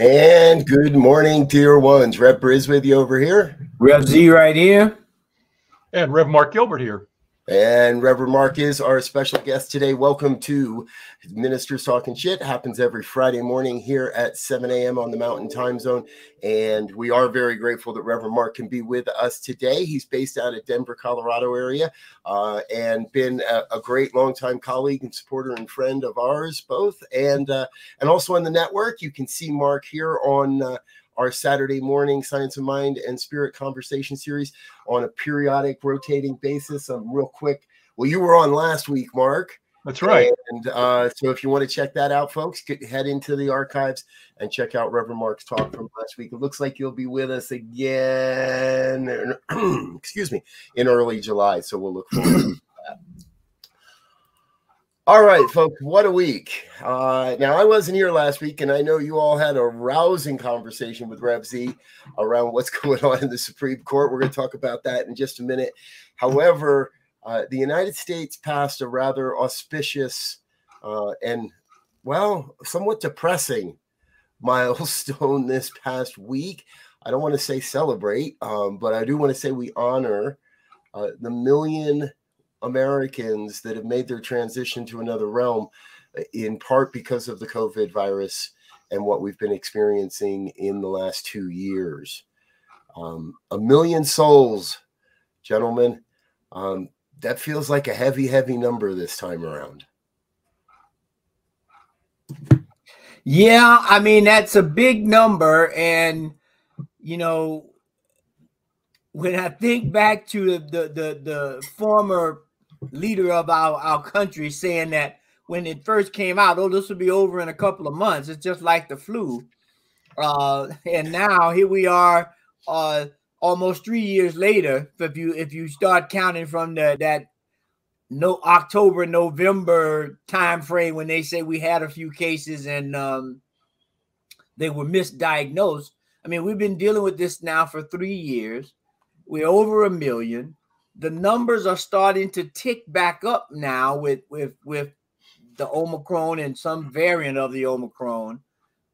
And good morning, tier ones. Rev Briz with you over here. Rev Z right here. And Rev Mark Gilbert here. And Reverend Mark is our special guest today. Welcome to Ministers Talking Shit. Happens every Friday morning here at 7 a.m. on the Mountain Time Zone. And we are very grateful that Reverend Mark can be with us today. He's based out of Denver, Colorado area, uh, and been a, a, great longtime colleague and supporter and friend of ours both. And uh, and also on the network, you can see Mark here on uh, our Saturday morning Science of Mind and Spirit conversation series on a periodic rotating basis. Um, real quick. Well, you were on last week, Mark. That's right. And uh, so if you want to check that out, folks, get, head into the archives and check out Reverend Mark's talk from last week. It looks like you'll be with us again, excuse me, in early July. So we'll look forward to that. All right, folks, what a week. Uh, now, I wasn't here last week, and I know you all had a rousing conversation with Rev Z around what's going on in the Supreme Court. We're going to talk about that in just a minute. However, uh, the United States passed a rather auspicious uh, and, well, somewhat depressing milestone this past week. I don't want to say celebrate, um, but I do want to say we honor uh, the million Americans that have made their transition to another realm, uh, in part because of the COVID virus and what we've been experiencing in the last two years. Um, a million souls, gentlemen. Um, that feels like a heavy, heavy number this time around. Yeah, I mean that's a big number, and you know, when I think back to the the the, the former leader of our, our country saying that when it first came out, oh, this will be over in a couple of months. It's just like the flu. Uh, and now here we are, uh, almost three years later. If you if you start counting from the that no October November time frame when they say we had a few cases and um, they were misdiagnosed. I mean, we've been dealing with this now for three years. We're over a million the numbers are starting to tick back up now with with with the Omicron and some variant of the Omicron.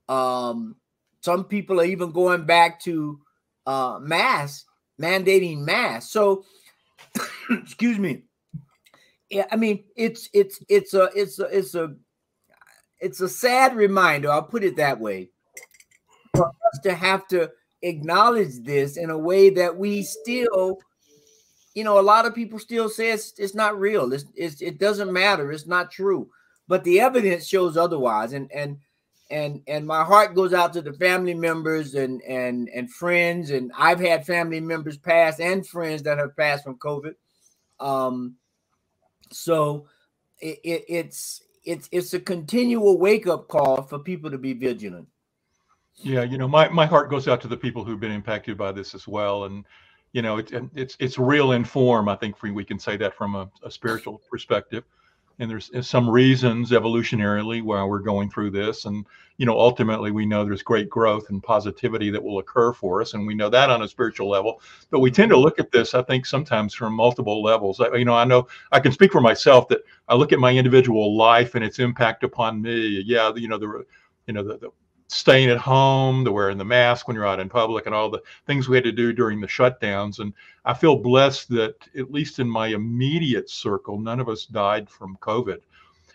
Um, some people are even going back to uh, mass mandating mass. So, excuse me. Yeah, I mean it's it's it's a it's a it's a it's a sad reminder. I'll put it that way for us to have to acknowledge this in a way that we still you know, a lot of people still say it's, it's not real. It's, it's, it doesn't matter. It's not true. But the evidence shows otherwise. And and and and my heart goes out to the family members and and and friends. And I've had family members pass and friends that have passed from COVID. Um, so it, it, it's it's it's a continual wake up call for people to be vigilant. Yeah, you know, my, my heart goes out to the people who've been impacted by this as well. And you know, it, it's it's real in form. I think we can say that from a, a spiritual perspective. And there's some reasons evolutionarily why we're going through this, and you know, ultimately we know there's great growth and positivity that will occur for us, and we know that on a spiritual level. But we tend to look at this, I think, sometimes from multiple levels. I, you know, I know I can speak for myself that I look at my individual life and its impact upon me. Yeah, you know, the you know the, the staying at home, the wearing the mask when you're out in public, and all the things we had to do during the shutdowns. And I feel blessed that at least in my immediate circle, none of us died from COVID.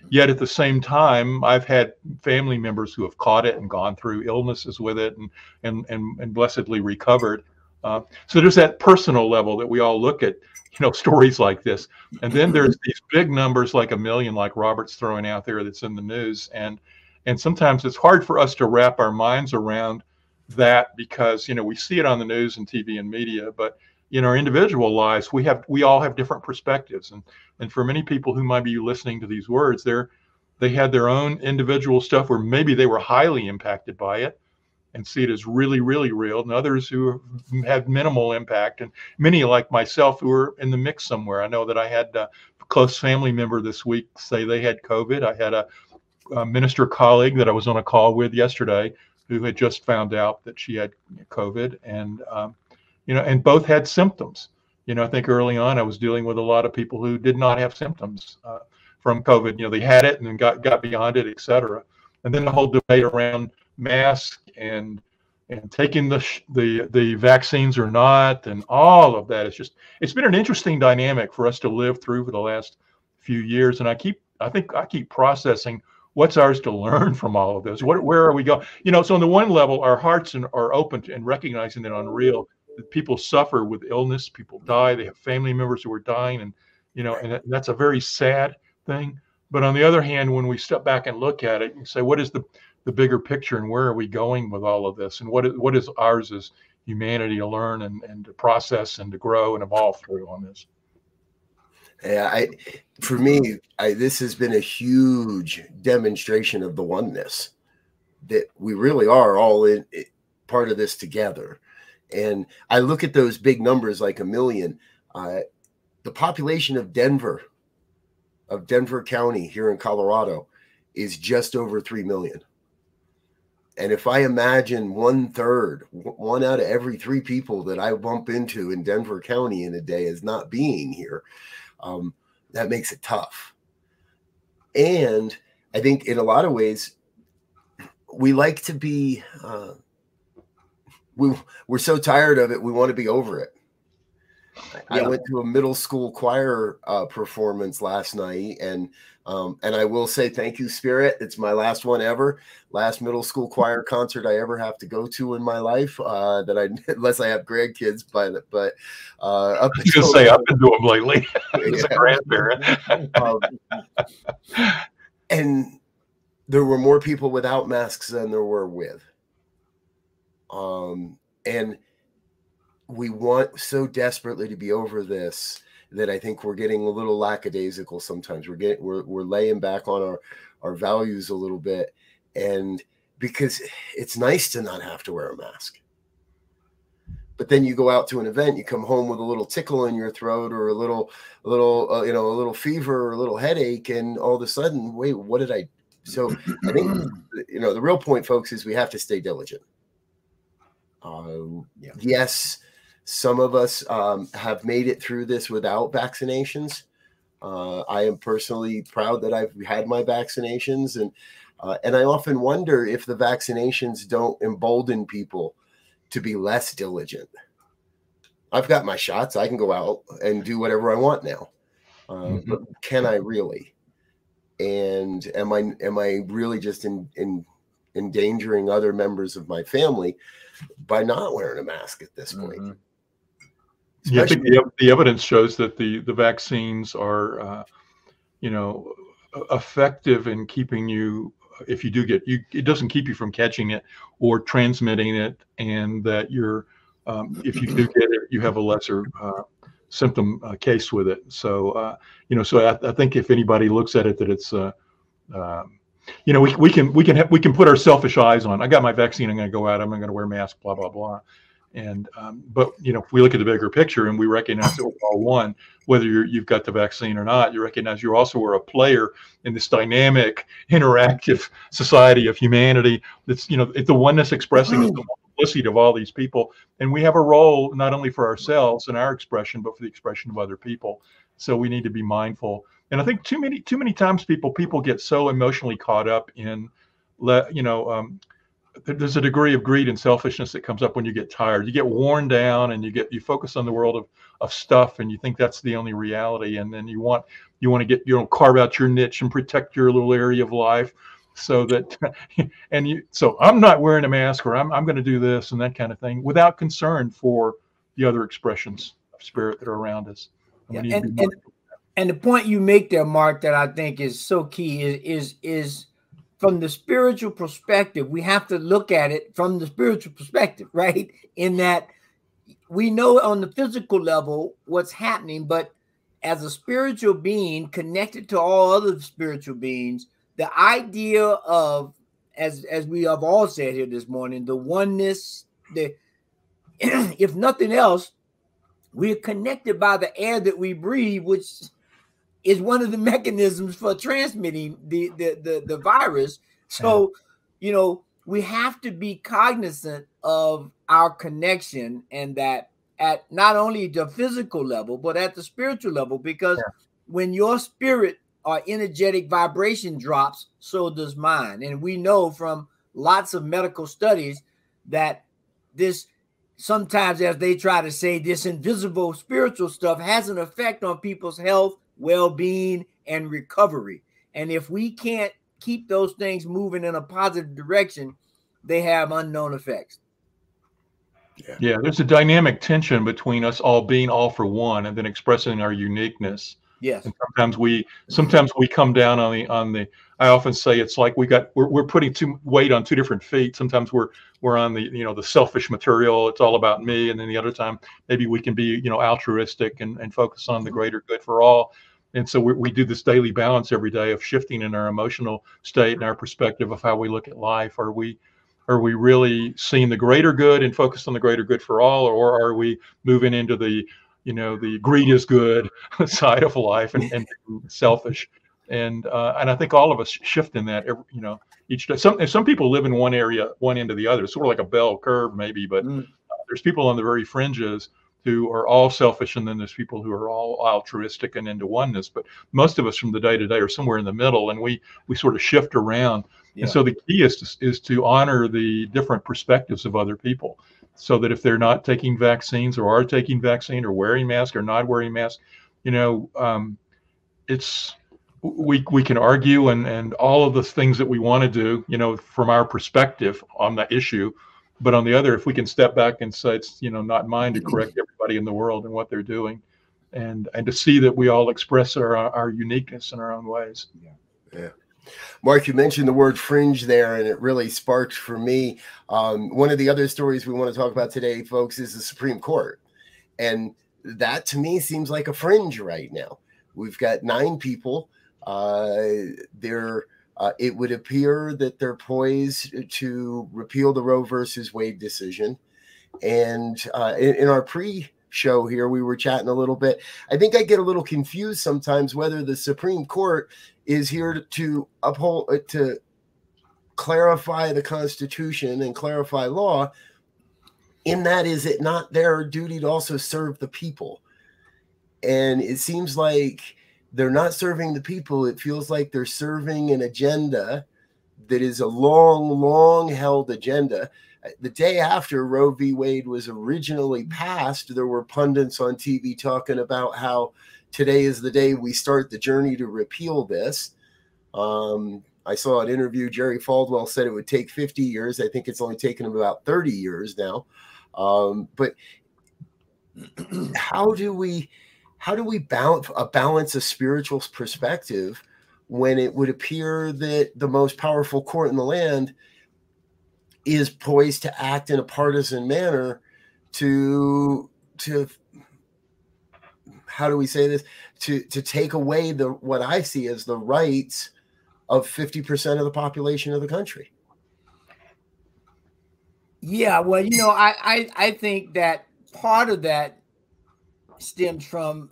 Yet at the same time, I've had family members who have caught it and gone through illnesses with it and and and, and blessedly recovered. Uh, so there's that personal level that we all look at, you know, stories like this. And then there's these big numbers like a million, like Robert's throwing out there that's in the news. And and sometimes it's hard for us to wrap our minds around that because you know we see it on the news and TV and media, but in our individual lives we have we all have different perspectives and and for many people who might be listening to these words they're they had their own individual stuff where maybe they were highly impacted by it and see it as really, really real, and others who have minimal impact, and many like myself who are in the mix somewhere. I know that I had a close family member this week say they had COVID. I had a, minister colleague that I was on a call with yesterday who had just found out that she had COVID, and um, you know, and both had symptoms. You know, I think early on I was dealing with a lot of people who did not have symptoms uh, from COVID. You know, they had it and got got beyond it, et cetera. And then the whole debate around mask and and taking the the the vaccines or not and all of that it's just it's been an interesting dynamic for us to live through for the last few years and i keep i think i keep processing what's ours to learn from all of this? What where are we going you know so on the one level our hearts and, are open to, and recognizing that unreal that people suffer with illness people die they have family members who are dying and you know and that's a very sad thing. But on the other hand when we step back and look at it and say what is the the bigger picture and where are we going with all of this? And what is, what is ours as humanity to learn and, and to process and to grow and evolve through on this yeah i for me I, this has been a huge demonstration of the oneness that we really are all in part of this together. And i look at those big numbers like a million uh, the population of denver of denver county here in colorado is just over 3 million. And if I imagine one third, one out of every three people that I bump into in Denver County in a day is not being here, um, that makes it tough. And I think in a lot of ways, we like to be, uh, we, we're so tired of it, we want to be over it. Yeah. I went to a middle school choir uh, performance last night, and um, and I will say thank you, Spirit. It's my last one ever, last middle school choir concert I ever have to go to in my life. Uh, that I unless I have grandkids, but but uh, up I was gonna say I've been doing them lately as a grandparent. um, and there were more people without masks than there were with. Um, and we want so desperately to be over this that I think we're getting a little lackadaisical sometimes. We're getting we're we're laying back on our our values a little bit, and because it's nice to not have to wear a mask. But then you go out to an event, you come home with a little tickle in your throat or a little, a little, uh, you know, a little fever or a little headache, and all of a sudden, wait, what did I? So I think you know the real point, folks, is we have to stay diligent. Um, yeah. Yes, some of us um, have made it through this without vaccinations. Uh, I am personally proud that I've had my vaccinations, and uh, and I often wonder if the vaccinations don't embolden people to be less diligent. I've got my shots; I can go out and do whatever I want now. Uh, mm-hmm. But can I really? And am I am I really just in, in endangering other members of my family by not wearing a mask at this point? Mm-hmm. Yeah, I think the, the evidence shows that the the vaccines are, uh, you know, effective in keeping you if you do get you it doesn't keep you from catching it or transmitting it and that you're um, if you do get it you have a lesser uh, symptom uh, case with it. So uh, you know so I, I, think if anybody looks at it that it's uh, um, you know we, we can we can have, we can put our selfish eyes on i got my vaccine i'm going to go out i'm going to wear a mask blah blah blah and um, but you know, if we look at the bigger picture and we recognize that we're all one, whether you have got the vaccine or not, you recognize you also are a player in this dynamic, interactive society of humanity. That's you know, it's the oneness expressing the multiplicity of all these people, and we have a role not only for ourselves and our expression, but for the expression of other people. So we need to be mindful. And I think too many too many times people people get so emotionally caught up in, let you know. Um, there's a degree of greed and selfishness that comes up when you get tired. You get worn down and you get you focus on the world of of stuff and you think that's the only reality and then you want you want to get you know carve out your niche and protect your little area of life so that and you so I'm not wearing a mask or I'm I'm going to do this and that kind of thing without concern for the other expressions of spirit that are around us. Yeah, and, and, and the point you make there, Mark, that I think is so key is is is from the spiritual perspective, we have to look at it from the spiritual perspective, right? In that we know on the physical level what's happening, but as a spiritual being connected to all other spiritual beings, the idea of as as we have all said here this morning, the oneness, the if nothing else, we're connected by the air that we breathe, which is one of the mechanisms for transmitting the the the, the virus. So, you know, we have to be cognizant of our connection and that at not only the physical level but at the spiritual level because yeah. when your spirit or energetic vibration drops so does mine and we know from lots of medical studies that this sometimes as they try to say this invisible spiritual stuff has an effect on people's health well-being, and recovery. And if we can't keep those things moving in a positive direction, they have unknown effects. Yeah. yeah, there's a dynamic tension between us all being all for one and then expressing our uniqueness. Yes. And sometimes we sometimes we come down on the on the I often say it's like we got we're, we're putting too weight on two different feet. Sometimes we're we're on the you know the selfish material. It's all about me, and then the other time maybe we can be you know altruistic and, and focus on the mm-hmm. greater good for all and so we, we do this daily balance every day of shifting in our emotional state and our perspective of how we look at life. Are we are we really seeing the greater good and focused on the greater good for all or are we moving into the you know the greed is good side of life and, and selfish? And uh, and i think all of us shift in that every, you know each day. Some some people live in one area one end of the other. Sort of like a bell curve maybe but mm. uh, there's people on the very fringes who are all selfish, and then there's people who are all altruistic and into oneness. But most of us from the day to day are somewhere in the middle, and we we sort of shift around. Yeah. And so the key is to, is to honor the different perspectives of other people, so that if they're not taking vaccines or are taking vaccine or wearing mask or not wearing mask, you know, um, it's we we can argue and and all of the things that we want to do, you know, from our perspective on the issue but on the other, if we can step back and say it's you know not mine to correct everybody in the world and what they're doing, and and to see that we all express our our uniqueness in our own ways. Yeah. Yeah. Mark, you mentioned the word fringe there, and it really sparked for me. Um, one of the other stories we want to talk about today, folks, is the Supreme Court. And that to me seems like a fringe right now. We've got nine people. Uh, they're uh, it would appear that they're poised to repeal the Roe versus Wade decision. And uh, in, in, our pre show here, we were chatting a little bit. I think I get a little confused sometimes whether the Supreme Court is here to, uphold, uh, to clarify the Constitution and clarify law. In that, is it not their duty to also serve the people? And it seems like they're not serving the people. It feels like they're serving an agenda that is a long, long held agenda. The day after Roe v. Wade was originally passed, there were pundits on TV talking about how today is the day we start the journey to repeal this. Um, I saw an interview. Jerry Falwell said it would take 50 years. I think it's only taken him about 30 years now. Um, but how do we? How do we balance a uh, balance a spiritual perspective when it would appear that the most powerful court in the land is poised to act in a partisan manner to to how do we say this? To to take away the what i see as the rights of 50% of the population of the country. Yeah well you know i i, I think that part of that stems from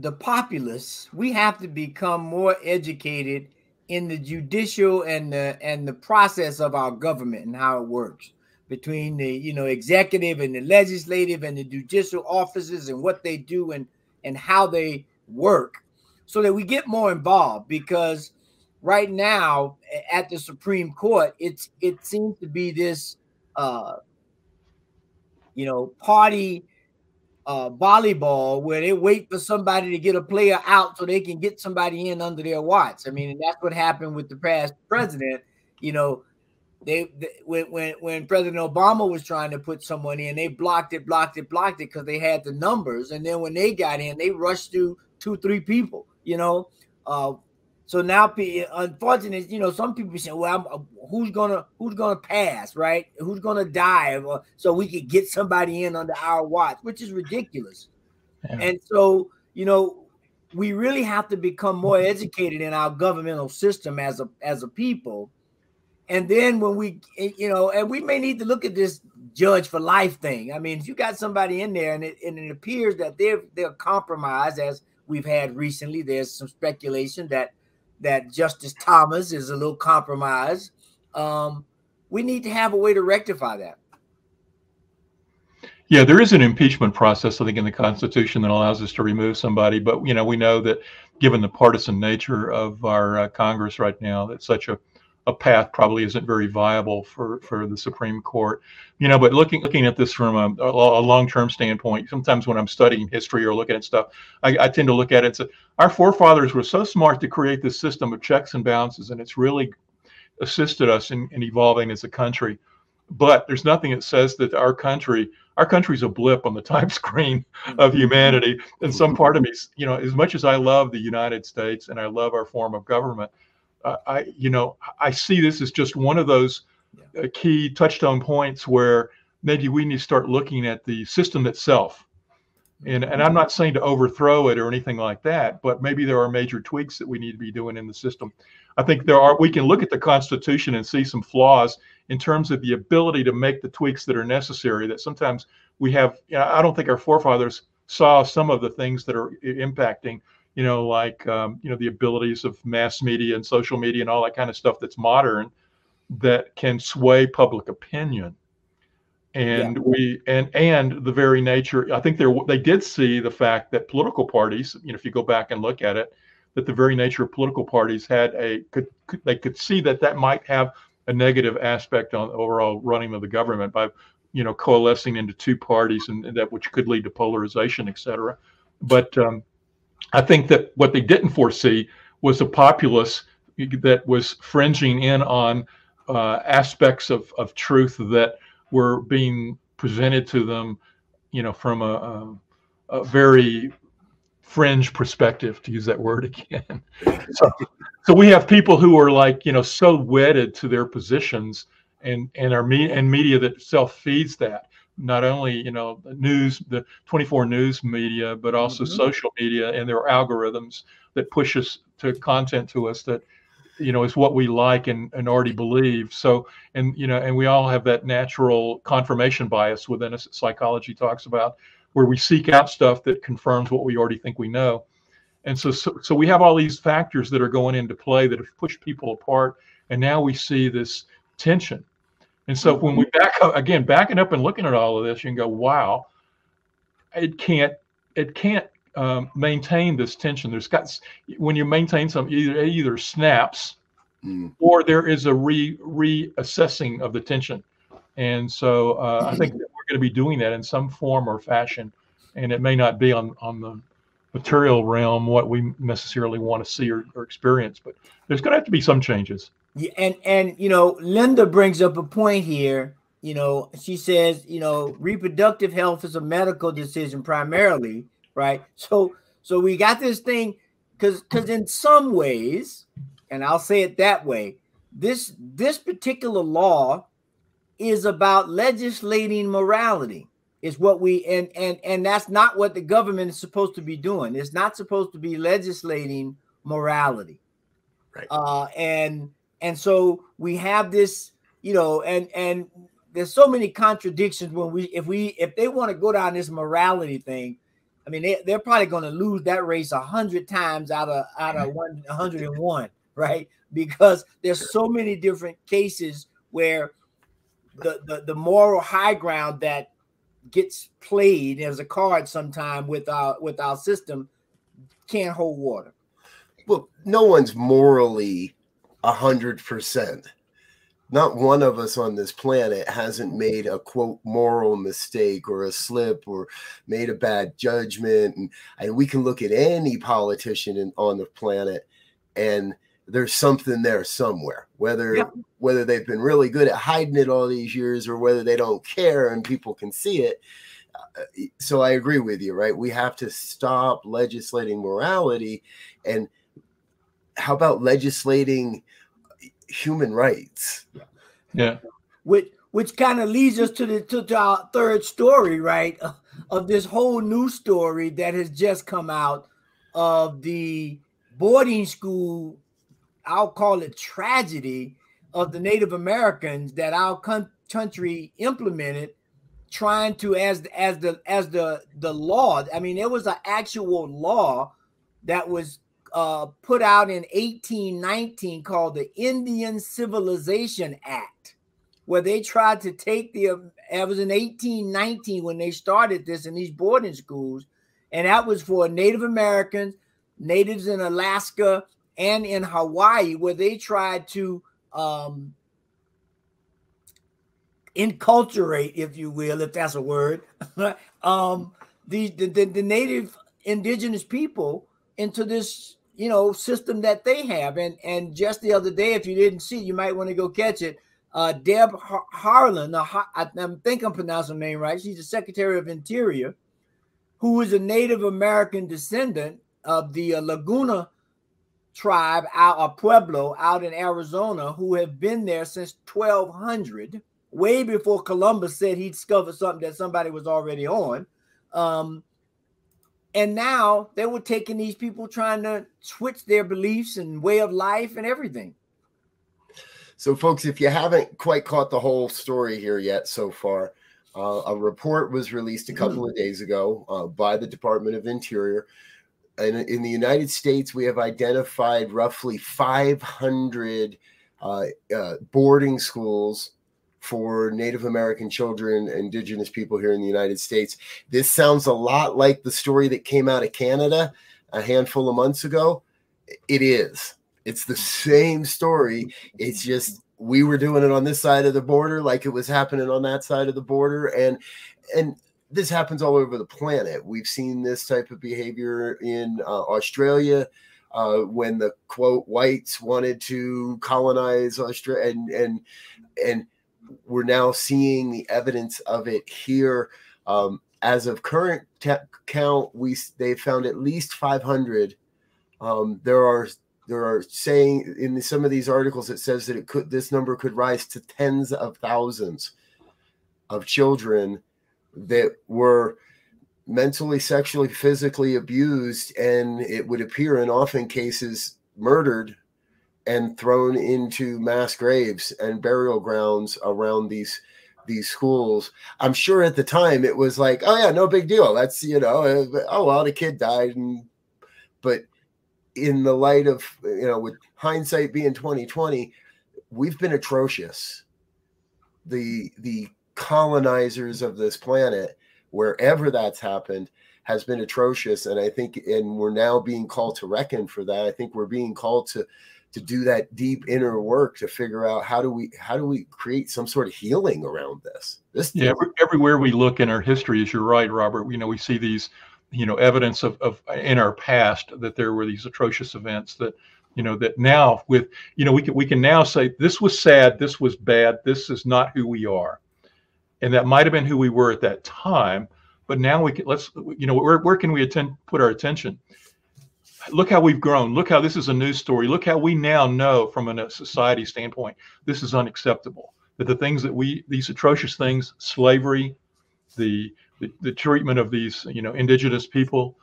the populace. We have to become more educated in the judicial and the and the process of our government and how it works between the you know executive and the legislative and the judicial offices and what they do and and how they work so that we get more involved because right now at the Supreme Court, it's it seems to be this uh, you know party uh, volleyball where they wait for somebody to get a player out so they can get somebody in under their watch. I mean, and that's what happened with the past president. You know, they, they, when when when President Obama was trying to put someone in, they blocked it, blocked it, blocked it because they had the numbers, and then when they got in, they rushed through two, three people. You know, uh, so now, unfortunately, you know, some people say, "Well, I'm, uh, who's gonna who's gonna pass, right? Who's gonna die, so we could get somebody in under our watch?" Which is ridiculous. Yeah. And so, you know, we really have to become more educated in our governmental system as a as a people. And then when we, eh, you know, and we may need to look at this judge for life thing. I mean, if you got somebody in there and it, and it appears that they're they're compromised, as we've had recently, there's some speculation that that Justice Thomas is a little compromised. Um, we need to have a way to rectify that. Yeah, there is an impeachment process, I think, in the Constitution that allows us to remove somebody. But you know, we know that given the partisan nature of our uh, Congress right now, that such a a path probably isn't very viable for for the Supreme Court. You know, but looking looking at this from a, a long term standpoint, sometimes when I'm studying history or looking at stuff, I, I tend to look at it and say, our forefathers were so smart to create this system of checks and balances, and it's really assisted us in, in evolving as a country. But there's nothing that says that our country, our country's a blip on the time screen of humanity. And some part of me, you know, as much as I love the United States and I love our form of government, uh, I, you know, I see this as just one of those uh, key touchstone points where maybe we need to start looking at the system itself. And, and I'm not saying to overthrow it or anything like that, but maybe there are major tweaks that we need to be doing in the system. I think there are, we can look at the Constitution and see some flaws in terms of the ability to make the tweaks that are necessary. That sometimes we have, you know, I don't think our forefathers saw some of the things that are impacting you know, like um, you know the abilities of mass media and social media and all that kind of stuff that's modern that can sway public opinion. And yeah. we and and the very nature, I think they they did see the fact that political parties, you know, if you go back and look at it, that the very nature of political parties had a could, could they could see that that might have a negative aspect on overall running of the government by you know coalescing into two parties and, and that which could lead to polarization, et cetera. But um, I think that what they didn't foresee was a populace that was fringing in on uh, aspects of, of truth that were being presented to them, you know, from a, a, a very fringe perspective, to use that word again. so, so we have people who are like, you know, so wedded to their positions and and our me and media that self feeds that not only you know news the 24 news media but also mm-hmm. social media and their algorithms that push us to content to us that you know is what we like and, and already believe. So and you know and we all have that natural confirmation bias within us that psychology talks about where we seek out stuff that confirms what we already think we know. And so, so so we have all these factors that are going into play that have pushed people apart. And now we see this tension and so when we back up again, backing up and looking at all of this, you can go, wow, it can't, it can't um, maintain this tension. There's got when you maintain some either either snaps mm. or there is a re reassessing of the tension. And so uh, I think we're going to be doing that in some form or fashion, and it may not be on on the material realm what we necessarily want to see or, or experience, but there's going to have to be some changes. Yeah, and and you know, Linda brings up a point here. You know, she says, you know, reproductive health is a medical decision primarily, right? So so we got this thing because because in some ways, and I'll say it that way, this this particular law is about legislating morality is what we and and and that's not what the government is supposed to be doing it's not supposed to be legislating morality right uh and and so we have this, you know, and and there's so many contradictions when we if we if they want to go down this morality thing, I mean they, they're probably going to lose that race a hundred times out of out of one hundred and one, right? Because there's so many different cases where the, the the moral high ground that gets played as a card sometime with our with our system can't hold water. Well, no one's morally a hundred percent. Not one of us on this planet hasn't made a quote moral mistake or a slip or made a bad judgment. And, and we can look at any politician in, on the planet and there's something there somewhere whether yeah. whether they've been really good at hiding it all these years or whether they don't care and people can see it uh, so i agree with you right we have to stop legislating morality and how about legislating human rights? Yeah. Which which kind of leads us to the to, to our third story right of this whole new story that has just come out of the boarding school I'll call it tragedy of the Native Americans that our country implemented trying to as as the as the the law i mean it was an actual law that was uh, put out in 1819 called the indian civilization act where they tried to take the it was in 1819 when they started this in these boarding schools and that was for native americans natives in alaska and in Hawaii, where they tried to um, enculturate, if you will, if that's a word, um, the, the, the native indigenous people into this you know system that they have. And and just the other day, if you didn't see, you might want to go catch it. Uh, Deb Har- Haaland, uh, I, think I'm pronouncing her name right. She's the Secretary of Interior, who is a Native American descendant of the uh, Laguna tribe out of Pueblo out in Arizona who have been there since 1200, way before Columbus said he discovered something that somebody was already on. Um, and now they were taking these people trying to switch their beliefs and way of life and everything. So, folks, if you haven't quite caught the whole story here yet so far, uh, a report was released a couple of days ago uh, by the Department of Interior And in the United States, we have identified roughly 500 uh, uh, boarding schools for Native American children, indigenous people here in the United States. This sounds a lot like the story that came out of Canada a handful of months ago. It is. It's the same story. It's just we were doing it on this side of the border like it was happening on that side of the border and and this happens all over the planet. We've seen this type of behavior in uh, Australia uh, when the quote whites wanted to colonize Australia, and and and we're now seeing the evidence of it here. Um, as of current count, we they found at least 500. Um, there are there are saying in some of these articles it says that it could this number could rise to tens of thousands of children that were mentally, sexually, physically abused, and it would appear in often cases murdered and thrown into mass graves and burial grounds around these these schools. I'm sure at the time it was like, oh yeah, no big deal. That's you know, uh, oh well, the kid died, and but in the light of you know, with hindsight being 2020, we've been atrocious. The the colonizers of this planet, wherever that's happened, has been atrocious. And I think, and we're now being called to reckon for that. I think we're being called to to do that deep inner work to figure out how do we how do we create some sort of healing around this? This yeah every, everywhere we look in our history as you're right robert you know we see these you know evidence of, of in our past that there were these atrocious events that you know that now with you know we can we can now say this was sad this was bad this is not who we are. And that might have been who we were at that time but now we can let's you know where, where can we attend put our attention look how we've grown. Look how this is a news story. Look how we now know from a society standpoint this is unacceptable. That the things that we these atrocious things slavery the the, the treatment of these you know indigenous people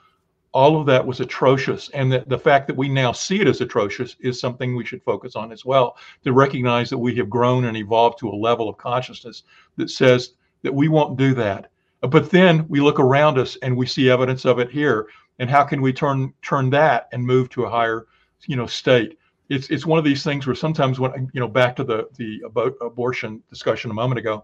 all of that was atrocious. And that the fact that we now see it as atrocious is something we should focus on as well to recognize that we have grown and evolved to a level of consciousness that says that we won't do that. But then we look around us and we see evidence of it here and how can we turn turn that and move to a higher you know state it's it's one of these things where sometimes when you know back to the the about abortion discussion a moment ago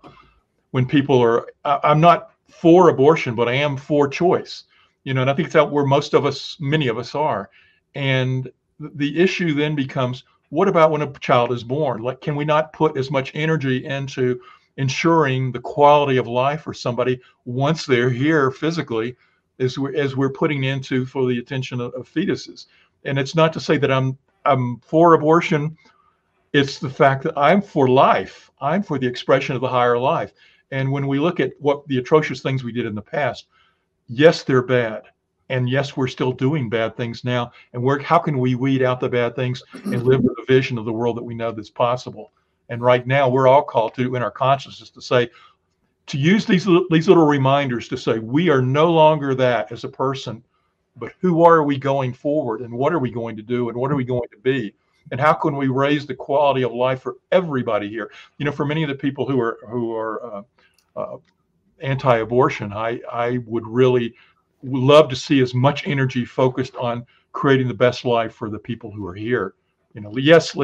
when people are i'm not for abortion but i am for choice you know, and I think that's where most of us, many of us are. And the issue then becomes what about when a child is born? Like, can we not put as much energy into ensuring the quality of life for somebody once they're here physically as we're, as we're putting into for the attention of, of fetuses? And it's not to say that I'm I'm for abortion. It's the fact that I'm for life. I'm for the expression of the higher life. And when we look at what the atrocious things we did in the past, yes, they're bad. And yes, we're still doing bad things now. And we're, how can we weed out the bad things and live with a vision of the world that we know that's possible? And right now, we're all called to, in our consciousness, to say, to use these these little reminders to say we are no longer that as a person, but who are we going forward, and what are we going to do, and what are we going to be, and how can we raise the quality of life for everybody here? You know, for many of the people who are who are uh, uh, anti-abortion, I I would really love to see as much energy focused on creating the best life for the people who are here. You know, yes,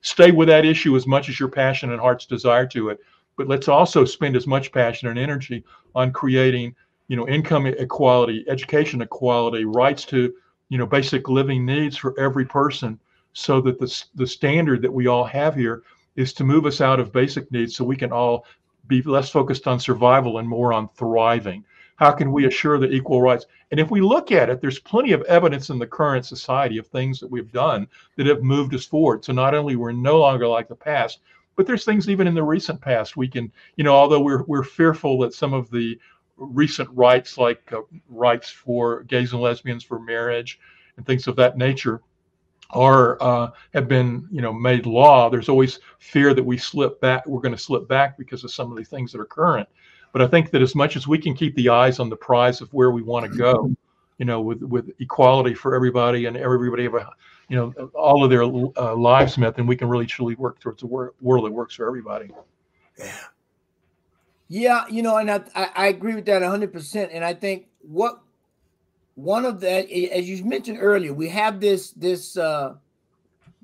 stay with that issue as much as your passion and heart's desire to it, but let's also spend as much passion and energy on creating, you know, income equality, education equality, rights to, you know, basic living needs for every person, so that the the standard that we all have here is to move us out of basic needs, so we can all be less focused on survival and more on thriving. How can we assure the equal rights? And if we look at it, there's plenty of evidence in the current society of things that we've done that have moved us forward. So not only we're no longer like the past, but there's things even in the recent past we can, you know, although we're we're fearful that some of the recent rights, like uh, rights for gays and lesbians for marriage and things of that nature, are uh, have been you know made law. There's always fear that we slip back. We're going to slip back because of some of the things that are current. But I think that as much as we can keep the eyes on the prize of where we want to go, you know, with with equality for everybody and everybody have a, you know, all of their uh, lives met, then we can really truly work towards a wor- world that works for everybody. Yeah. Yeah, you know, and I, I agree with that 100%. And I think what one of the, as you mentioned earlier, we have this, this, uh,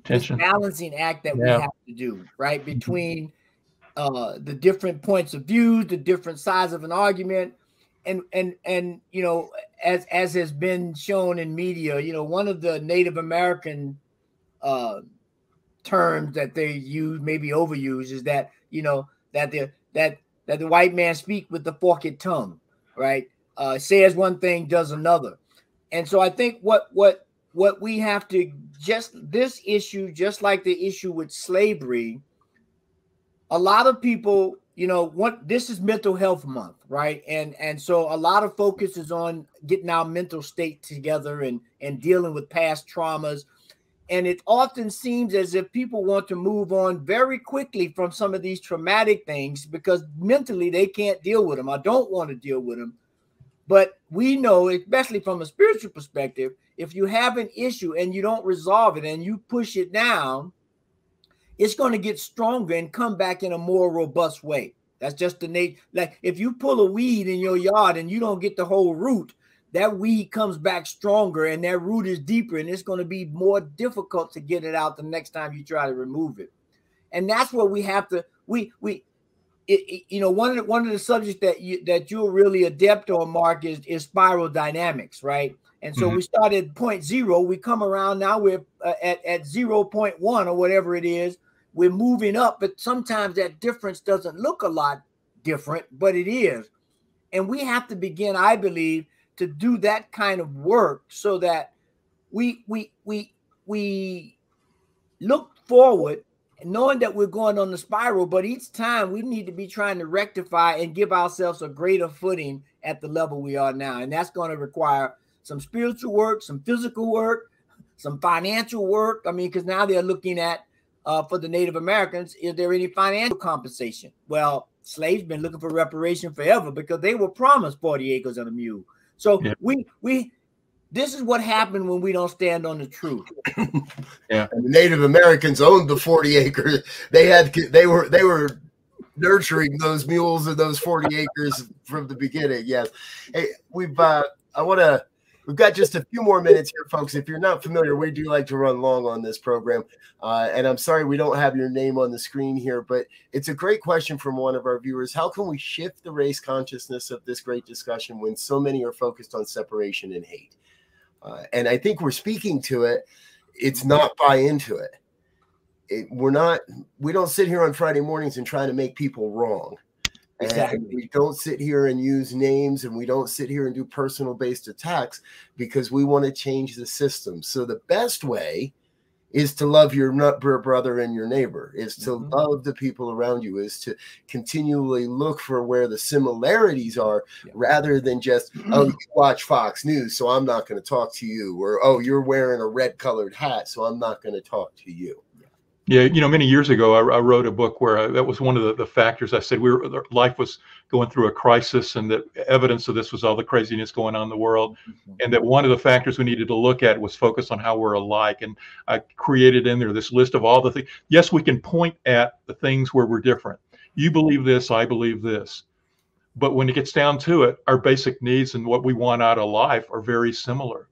Tension. This balancing act that yeah. we have to do, right? Between uh, the different points of view, the different sides of an argument, and and and you know, as as has been shown in media, you know, one of the Native American uh, terms that they use, maybe overuse, is that you know that the that that the white man speak with the forked tongue, right? Uh, says one thing, does another, and so I think what what what we have to just this issue, just like the issue with slavery a lot of people you know what this is mental health month right? And and so a lot of focus is on getting our mental state together and and dealing with past traumas. And it often seems as if people want to move on very quickly from some of these traumatic things because mentally they can't deal with them i don't want to deal with them but we know especially from a spiritual perspective if you have an issue and you don't resolve it and you push it down it's going to get stronger and come back in a more robust way. That's just the nature. Like if you pull a weed in your yard and you don't get the whole root, that weed comes back stronger and that root is deeper and it's going to be more difficult to get it out the next time you try to remove it. And that's what we have to we we it, it, you know one of the, one of the subjects that you that you're really adept on mark is is spiral dynamics right and so mm-hmm. we started point zero we come around now we're uh, at at 0.1 or whatever it is we're moving up, but sometimes that difference doesn't look a lot different, but it is. And we have to begin, I believe, to do that kind of work so that we we we we look forward knowing that we're going on the spiral, but each time we need to be trying to rectify and give ourselves a greater footing at the level we are now. And that's going to require some spiritual work, some physical work, some financial work. I mean, because now they're looking at uh, for the Native Americans, is there any financial compensation? Well, slaves been looking for reparation forever because they were promised 40 acres and a mule. So yeah. we we this is what happened when we don't stand on the truth. yeah. And the Native Americans owned the 40 acres. They had they were they were nurturing those mules and those 40 acres from the beginning. Yes. Hey, we've uh I want to We've got just a few more minutes here, folks. If you're not familiar, we do like to run long on this program. Uh, and I'm sorry we don't have your name on the screen here, but it's a great question from one of our viewers. How can we shift the race consciousness of this great discussion when so many are focused on separation and hate? Uh, and I think we're speaking to it. It's not buy into it. it, we're not we don't sit here on Friday mornings and try to make people wrong. Exactly. And we don't sit here and use names and we don't sit here and do personal based attacks because we want to change the system. So the best way is to love your brother and your neighbor, is to Mhm. love the people around you, is to continually look for where the similarities are Yeah. rather than just, oh, you watch Fox News, so I'm not going to talk to you, or oh, you're wearing a red colored hat, so I'm not going to talk to you. Yeah, you know, many years ago, I, I wrote a book where I, that was one of the, the factors. I said we were life was going through a crisis, and that evidence of this was all the craziness going on in the world, mm-hmm. and that one of the factors we needed to look at was focus on how we're alike. And I created in there this list of all the things. Yes, we can point at the things where we're different. You believe this, I believe this, but when it gets down to it, our basic needs and what we want out of life are very similar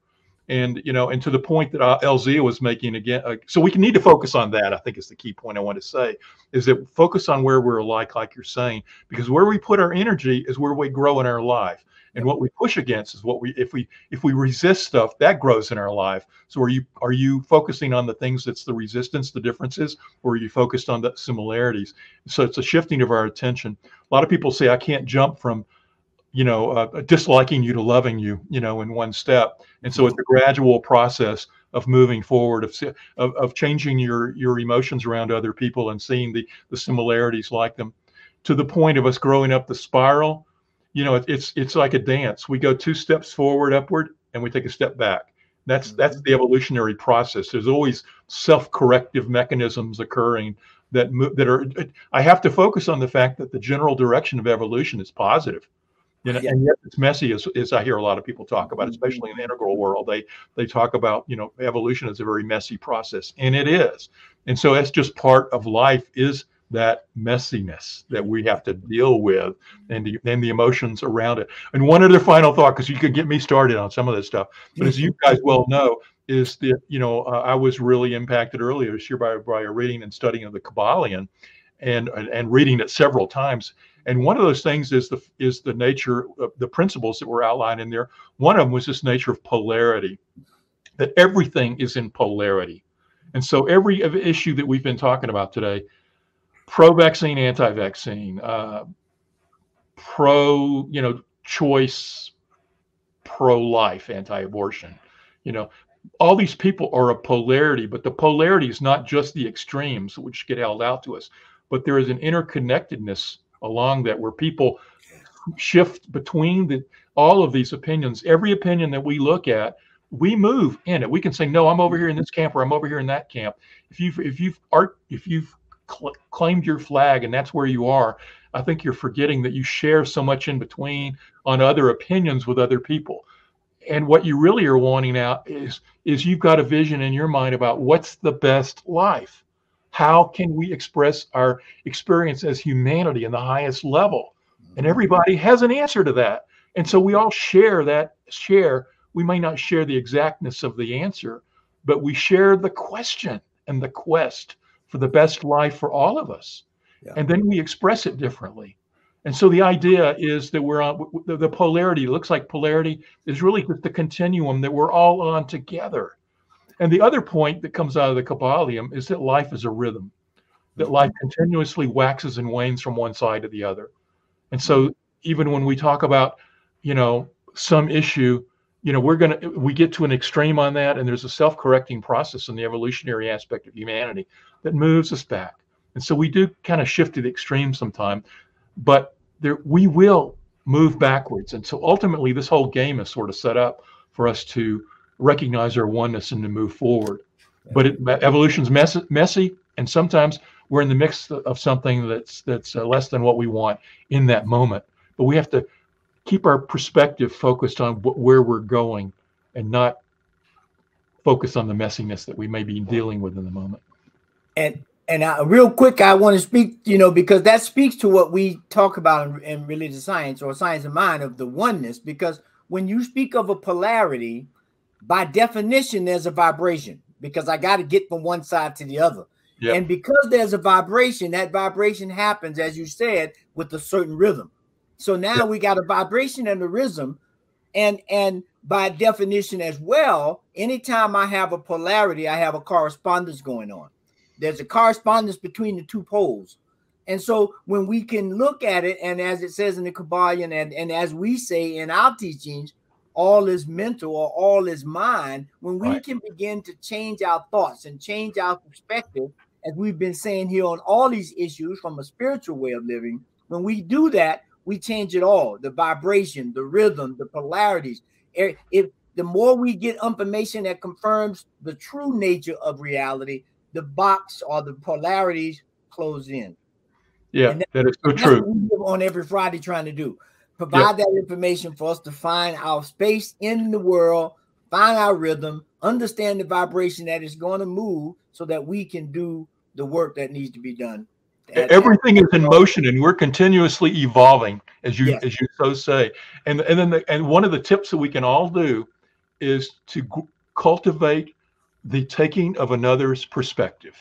and you know and to the point that uh, lz was making again uh, so we need to focus on that i think is the key point i want to say is that focus on where we're alike like you're saying because where we put our energy is where we grow in our life. And what we push against is what we if we if we resist stuff that grows in our life. So are you are you focusing on the things that's the resistance the differences or are you focused on the similarities? So it's a shifting of our attention. A lot of people say i can't jump from you know uh, disliking you to loving you you know in one step. And so it's a gradual process of moving forward of, of, of changing your your emotions around other people and seeing the the similarities like them to the point of us growing up the spiral. You know it, it's it's like a dance. We go two steps forward upward and we take a step back. That's that's the evolutionary process. There's always self-corrective mechanisms occurring that that are i have to focus on the fact that the general direction of evolution is positive you know, Yeah. and yet it's messy as, as I hear a lot of people talk about, mm-hmm. especially in the integral world. They they talk about, you know, evolution is a very messy process, and it is. And so that's just part of life is that messiness that we have to deal with mm-hmm. and the, and the emotions around it. And one other final thought, because you could get me started on some of this stuff, but as you mm-hmm. guys well know, is that, you know, uh, I was really impacted earlier this year by, by a reading and studying of the Kybalion and, and, and reading it several times. And one of those things is the is the nature of the principles that were outlined in there. One of them was this nature of polarity, that everything is in polarity. And so every issue that we've been talking about today, pro-vaccine, anti-vaccine, uh, pro, you know, choice, pro-life, anti-abortion, you know, all these people are a polarity, but the polarity is not just the extremes which get held out to us, but there is an interconnectedness along that where people shift between the all of these opinions. Every opinion that we look at we move in it. We can say no i'm over here in this camp or i'm over here in that camp. If you've if you've art if you've cl- claimed your flag and that's where you are i think you're forgetting that you share so much in between on other opinions with other people. And what you really are wanting out is is you've got a vision in your mind about what's the best life how can we express our experience as humanity in the highest level? And mm-hmm. everybody has an answer to that. And so we all share that share. We may not share the exactness of the answer but we share the question and the quest for the best life for all of us. Yeah. and then we express it differently. And so the idea is that we're on the, the polarity looks like polarity is really just the continuum that we're all on together and the other point that comes out of the Kybalion is that life is a rhythm, that mm-hmm. life continuously waxes and wanes from one side to the other. And so even when we talk about, you know, some issue, you know, we're going to, we get to an extreme on that. And there's a self correcting process in the evolutionary aspect of humanity that moves us back. And so we do kind of shift to the extreme sometime, but there, we will move backwards. And so ultimately, this whole game is sort of set up for us to recognize our oneness and to move forward. But it, evolution's messy, messy, and sometimes we're in the mix of something that's that's uh, less than what we want in that moment. But we have to keep our perspective focused on wh- where we're going, and not focus on the messiness that we may be dealing with in the moment. and and I, real quick, I want to speak, you know, because that speaks to what we talk about in, in religious science or science of mind of the oneness. Because when you speak of a polarity, by definition, there's a vibration. Because I got to get from one side to the other, Yeah. and because there's a vibration, that vibration happens, as you said, with a certain rhythm. So now Yeah. we got a vibration and a rhythm, and and by definition as well, anytime I have a polarity, I have a correspondence going on there's a correspondence between the two poles. And so when we can look at it, and as it says in the Kybalion, and, and as we say in our teachings, all is mental or all is mind, when we right. can begin to change our thoughts and change our perspective, as we've been saying here on all these issues from a spiritual way of living, when we do that, we change it all the vibration, the rhythm, the polarities. If the more we get information that confirms the true nature of reality, the box or the polarities close in. Yeah, that, that is so true. on every Friday, trying to do provide yep. that information for us to find our space in the world, find our rhythm, understand the vibration that is going to move, so that we can do the work that needs to be done. Everything is in motion, and we're continuously evolving, as you yes. as you so say. And and then the, and one of the tips that we can all do is to cultivate the taking of another's perspective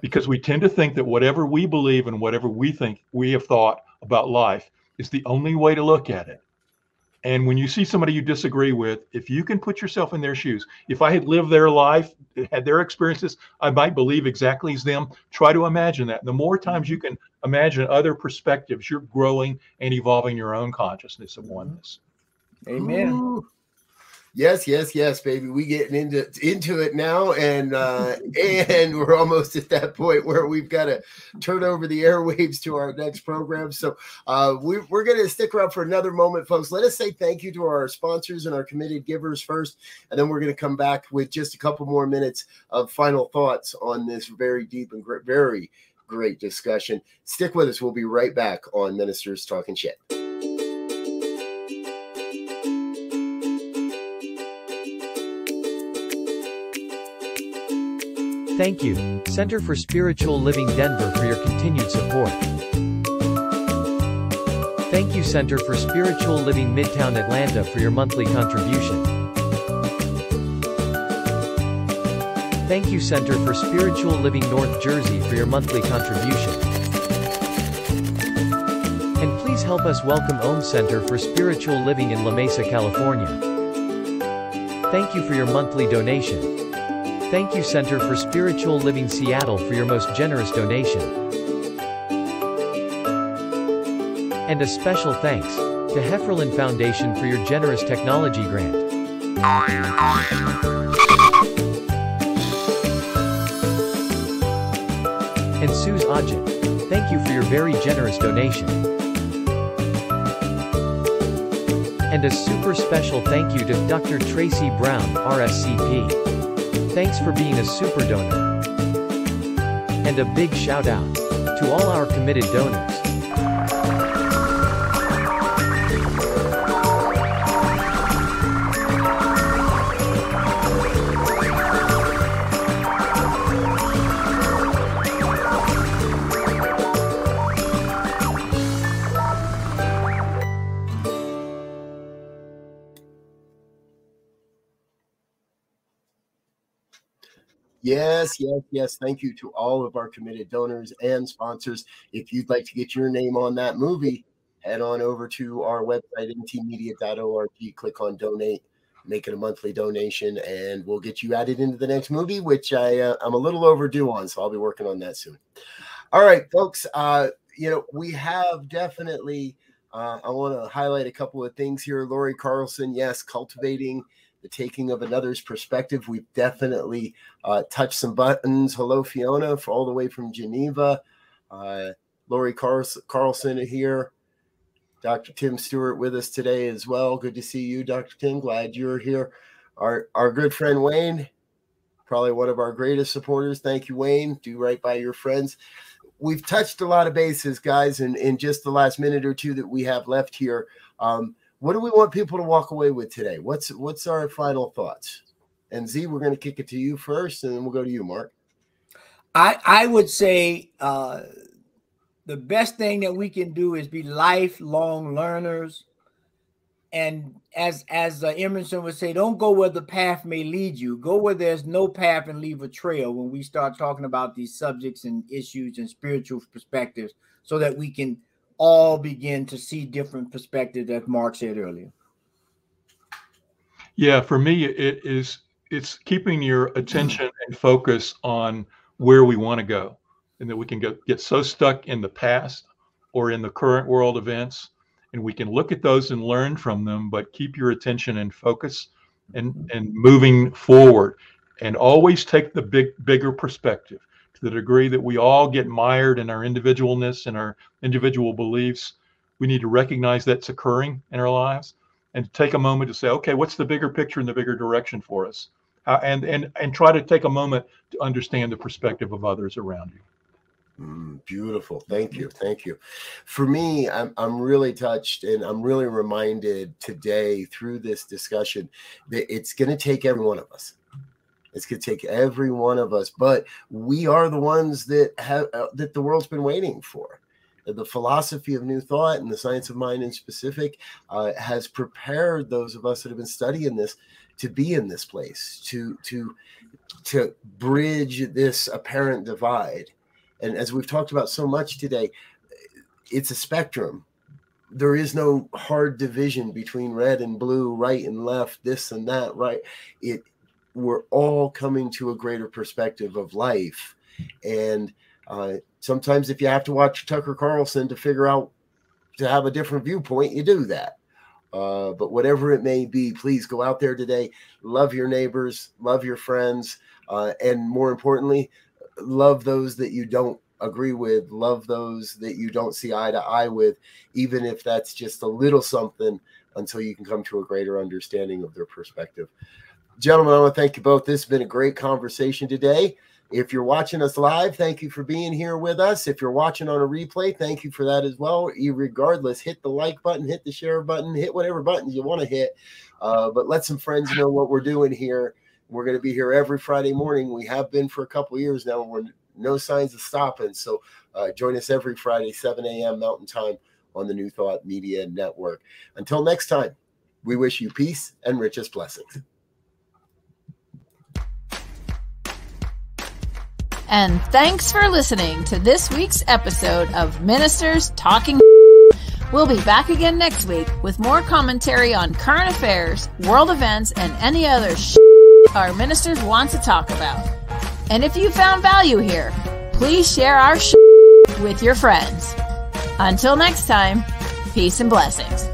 because we tend to think that whatever we believe and whatever we think we have thought about life is the only way to look at it. And when you see somebody you disagree with, if you can put yourself in their shoes, if I had lived their life, had their experiences, I might believe exactly as them. Try to imagine that. The more times you mm-hmm. can imagine other perspectives, you're growing and evolving your own consciousness of oneness. Amen. Ooh. Yes, yes, yes, baby. We getting into into it now, and uh, and we're almost at that point where we've got to turn over the airwaves to our next program. So uh, we, we're going to stick around for another moment, folks. Let us say thank you to our sponsors and our committed givers first, and then we're going to come back with just a couple more minutes of final thoughts on this very deep and great, very great discussion. Stick with us. We'll be right back on Ministers Talking Shit. Thank you, Center for Spiritual Living Denver for your continued support. Thank you Center for Spiritual Living Midtown Atlanta for your monthly contribution. Thank you Center for Spiritual Living North Jersey for your monthly contribution. And please help us welcome Om Center for Spiritual Living in La Mesa, California. Thank you for your monthly donation. Thank you Center for Spiritual Living Seattle for your most generous donation. And a special thanks to Hefferlin Foundation for your generous technology grant. And Suze Ajit, thank you for your very generous donation. And a super special thank you to Dr. Tracy Brown, RSCP. Thanks for being a super donor. And a big shout out to all our committed donors. Yes, yes, yes. Thank you to all of our committed donors and sponsors. If you'd like to get your name on that movie, head on over to our website, ntmedia.org. Click on donate, make it a monthly donation, and we'll get you added into the next movie, which I, uh, I'm a little overdue on. So I'll be working on that soon. All right, folks. Uh, you know, we have definitely, uh, I want to highlight a couple of things here. Lori Carlson, yes, cultivating the taking of another's perspective. We've definitely uh, touched some buttons. Hello, Fiona, for all the way from Geneva. Uh, Lori Carlson here. Dr. Tim Stewart with us today as well. Good to see you, Dr. Tim. Glad you're here. Our our good friend Wayne, probably one of our greatest supporters. Thank you, Wayne. Do right by your friends. We've touched a lot of bases, guys, in, in just the last minute or two that we have left here. Um, what do we want people to walk away with today? What's what's our final thoughts? And Z, we're going to kick it to you first, and then we'll go to you, Mark. I I would say uh, the best thing that we can do is be lifelong learners, and as as uh, Emerson would say, don't go where the path may lead you. Go where there's no path and leave a trail. When we start talking about these subjects and issues and spiritual perspectives, so that we can all begin to see different perspectives, as Mark said earlier. Yeah, for me, it is it's keeping your attention and focus on where we want to go and that we can get, get so stuck in the past or in the current world events and we can look at those and learn from them but keep your attention and focus and and moving forward and always take the big bigger perspective the degree that we all get mired in our individualness and our individual beliefs we need to recognize that's occurring in our lives and take a moment to say okay what's the bigger picture and the bigger direction for us uh, and and and try to take a moment to understand the perspective of others around you Mm, beautiful. Thank you. Thank you. For me, I'm, I'm really touched and I'm really reminded today through this discussion that it's going to take every one of us. It's going to take every one of us, but we are the ones that have uh, that the world's been waiting for. The philosophy of new thought and the science of mind in specific uh, has prepared those of us that have been studying this to be in this place, to to to bridge this apparent divide and as we've talked about so much today, it's a spectrum. There is no hard division between red and blue, right and left, this and that, right? It we're all coming to a greater perspective of life. And uh, sometimes if you have to watch Tucker Carlson to figure out to have a different viewpoint, you do that. Uh, but whatever it may be, please go out there today. Love your neighbors, love your friends, uh, and more importantly, love those that you don't agree with, love those that you don't see eye to eye with, even if that's just a little something until you can come to a greater understanding of their perspective. Gentlemen, I want to thank you both. This has been a great conversation today. If you're watching us live, thank you for being here with us. If you're watching on a replay, thank you for that as well. Regardless, hit the like button, hit the share button, hit whatever buttons you want to hit. Uh, but let some friends know what we're doing here we're going to be here every Friday morning. We have been for a couple years now. We're no signs of stopping. So uh, join us every Friday, 7 a.m. Mountain Time on the New Thought Media Network. Until next time, we wish you peace and richest blessings. And thanks for listening to this week's episode of Ministers Talking. We'll be back again next week with more commentary on current affairs, world events, and any other sh- our ministers want to talk about. And if you found value here, please share our sh- with your friends. Until next time, peace and blessings.